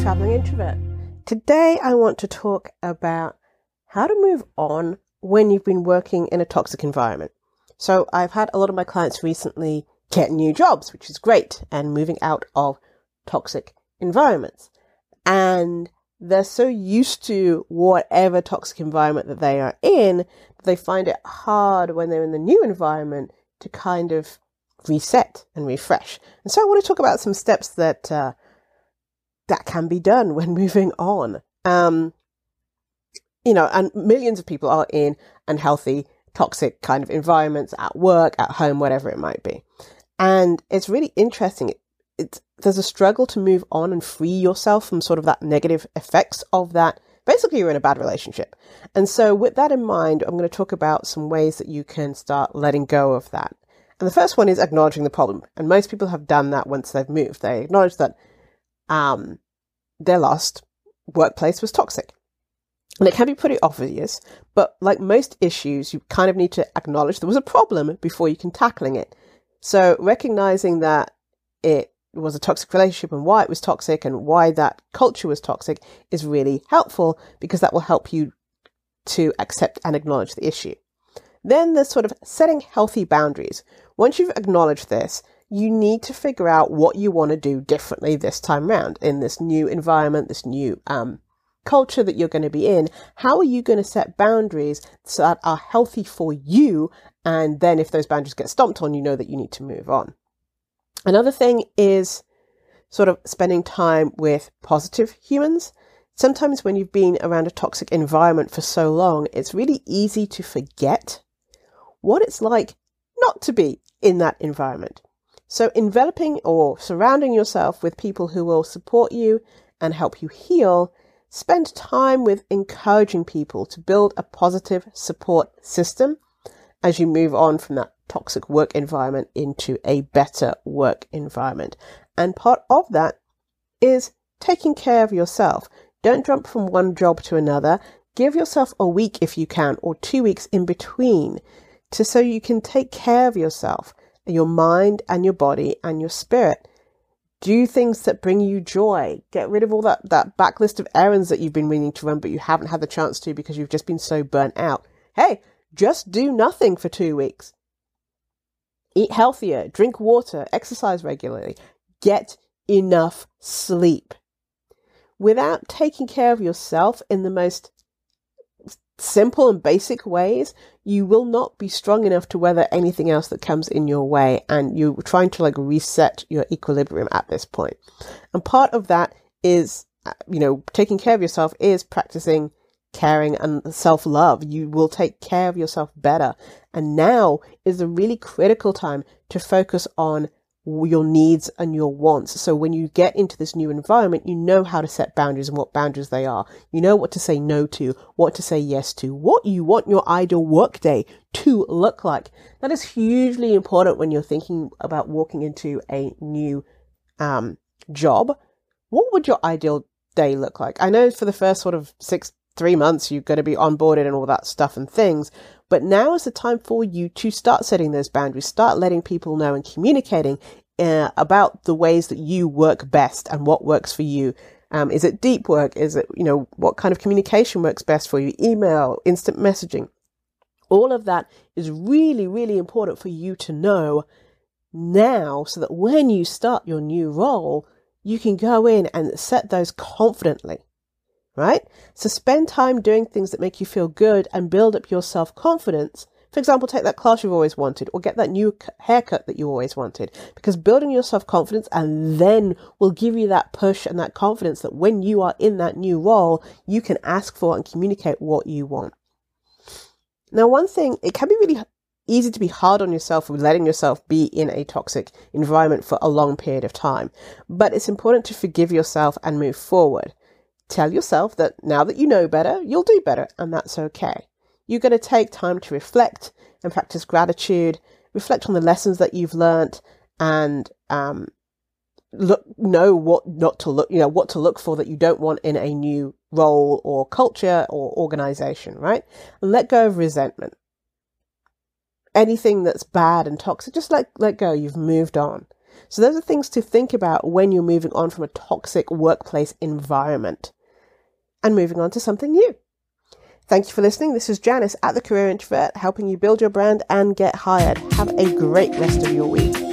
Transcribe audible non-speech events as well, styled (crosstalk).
Traveling Introvert. Today, I want to talk about how to move on when you've been working in a toxic environment. So, I've had a lot of my clients recently get new jobs, which is great, and moving out of toxic environments. And they're so used to whatever toxic environment that they are in that they find it hard when they're in the new environment to kind of reset and refresh. And so I want to talk about some steps that uh, that can be done when (laughs) moving on. Um, you know, and millions of people are in unhealthy, toxic kind of environments at work, at home, whatever it might be. And it's really interesting. It, it's, there's a struggle to move on and free yourself from sort of that negative effects of that. Basically, you're in a bad relationship. And so, with that in mind, I'm going to talk about some ways that you can start letting go of that. And the first one is acknowledging the problem. And most people have done that once they've moved. They acknowledge that um, their last workplace was toxic. And it can be pretty obvious, but like most issues, you kind of need to acknowledge there was a problem before you can tackling it. So recognizing that it was a toxic relationship and why it was toxic and why that culture was toxic is really helpful because that will help you to accept and acknowledge the issue. Then there's sort of setting healthy boundaries. Once you've acknowledged this, you need to figure out what you want to do differently this time round in this new environment, this new um, culture that you're going to be in. How are you going to set boundaries so that are healthy for you? And then if those boundaries get stomped on, you know that you need to move on. Another thing is sort of spending time with positive humans. Sometimes when you've been around a toxic environment for so long, it's really easy to forget what it's like not to be in that environment. So, enveloping or surrounding yourself with people who will support you and help you heal, spend time with encouraging people to build a positive support system as you move on from that toxic work environment into a better work environment. And part of that is taking care of yourself. Don't jump from one job to another. Give yourself a week if you can, or two weeks in between, to so you can take care of yourself your mind and your body and your spirit. Do things that bring you joy. Get rid of all that, that backlist of errands that you've been meaning to run, but you haven't had the chance to because you've just been so burnt out. Hey, just do nothing for two weeks. Eat healthier, drink water, exercise regularly, get enough sleep. Without taking care of yourself in the most simple and basic ways, you will not be strong enough to weather anything else that comes in your way. And you're trying to like reset your equilibrium at this point. And part of that is, uh, you know, taking care of yourself is practicing caring and self love. You will take care of yourself better. And now is a really critical time to focus on your needs and your wants. So when you get into this new environment, you know how to set boundaries and what boundaries they are. You know what to say no to, what to say yes to, what you want your ideal workday to look like. That is hugely important when you're thinking about walking into a new um, job. What would your ideal day look like? I know for the first sort of six, three months, you're going to be onboarded and all that stuff and things. But now is the time for you to start setting those boundaries, start letting people know and communicating uh, about the ways that you work best and what works for you. Um, is it deep work? Is it, you know, what kind of communication works best for you? Email, instant messaging. All of that is really, really important for you to know now so that when you start your new role, you can go in and set those confidently right? So spend time doing things that make you feel good and build up your self confidence. For example, take that class you've always wanted or get that new haircut that you always wanted because building your self confidence and then will give you that push and that confidence that when you are in that new role, you can ask for and communicate what you want. Now, one thing, it can be really easy to be hard on yourself with letting yourself be in a toxic environment for a long period of time, but it's important to forgive yourself and move forward. Tell yourself that now that you know better, you'll do better, and that's okay. You're going to take time to reflect and practice gratitude, reflect on the lessons that you've learned, and um, look know what not to look, you know, what to look for that you don't want in a new role or culture or organization, right? And let go of resentment. Anything that's bad and toxic, just let let go. You've moved on. So, those are things to think about when you're moving on from a toxic workplace environment and moving on to something new. Thank you for listening. This is Janice at The Career Introvert, helping you build your brand and get hired. Have a great rest of your week.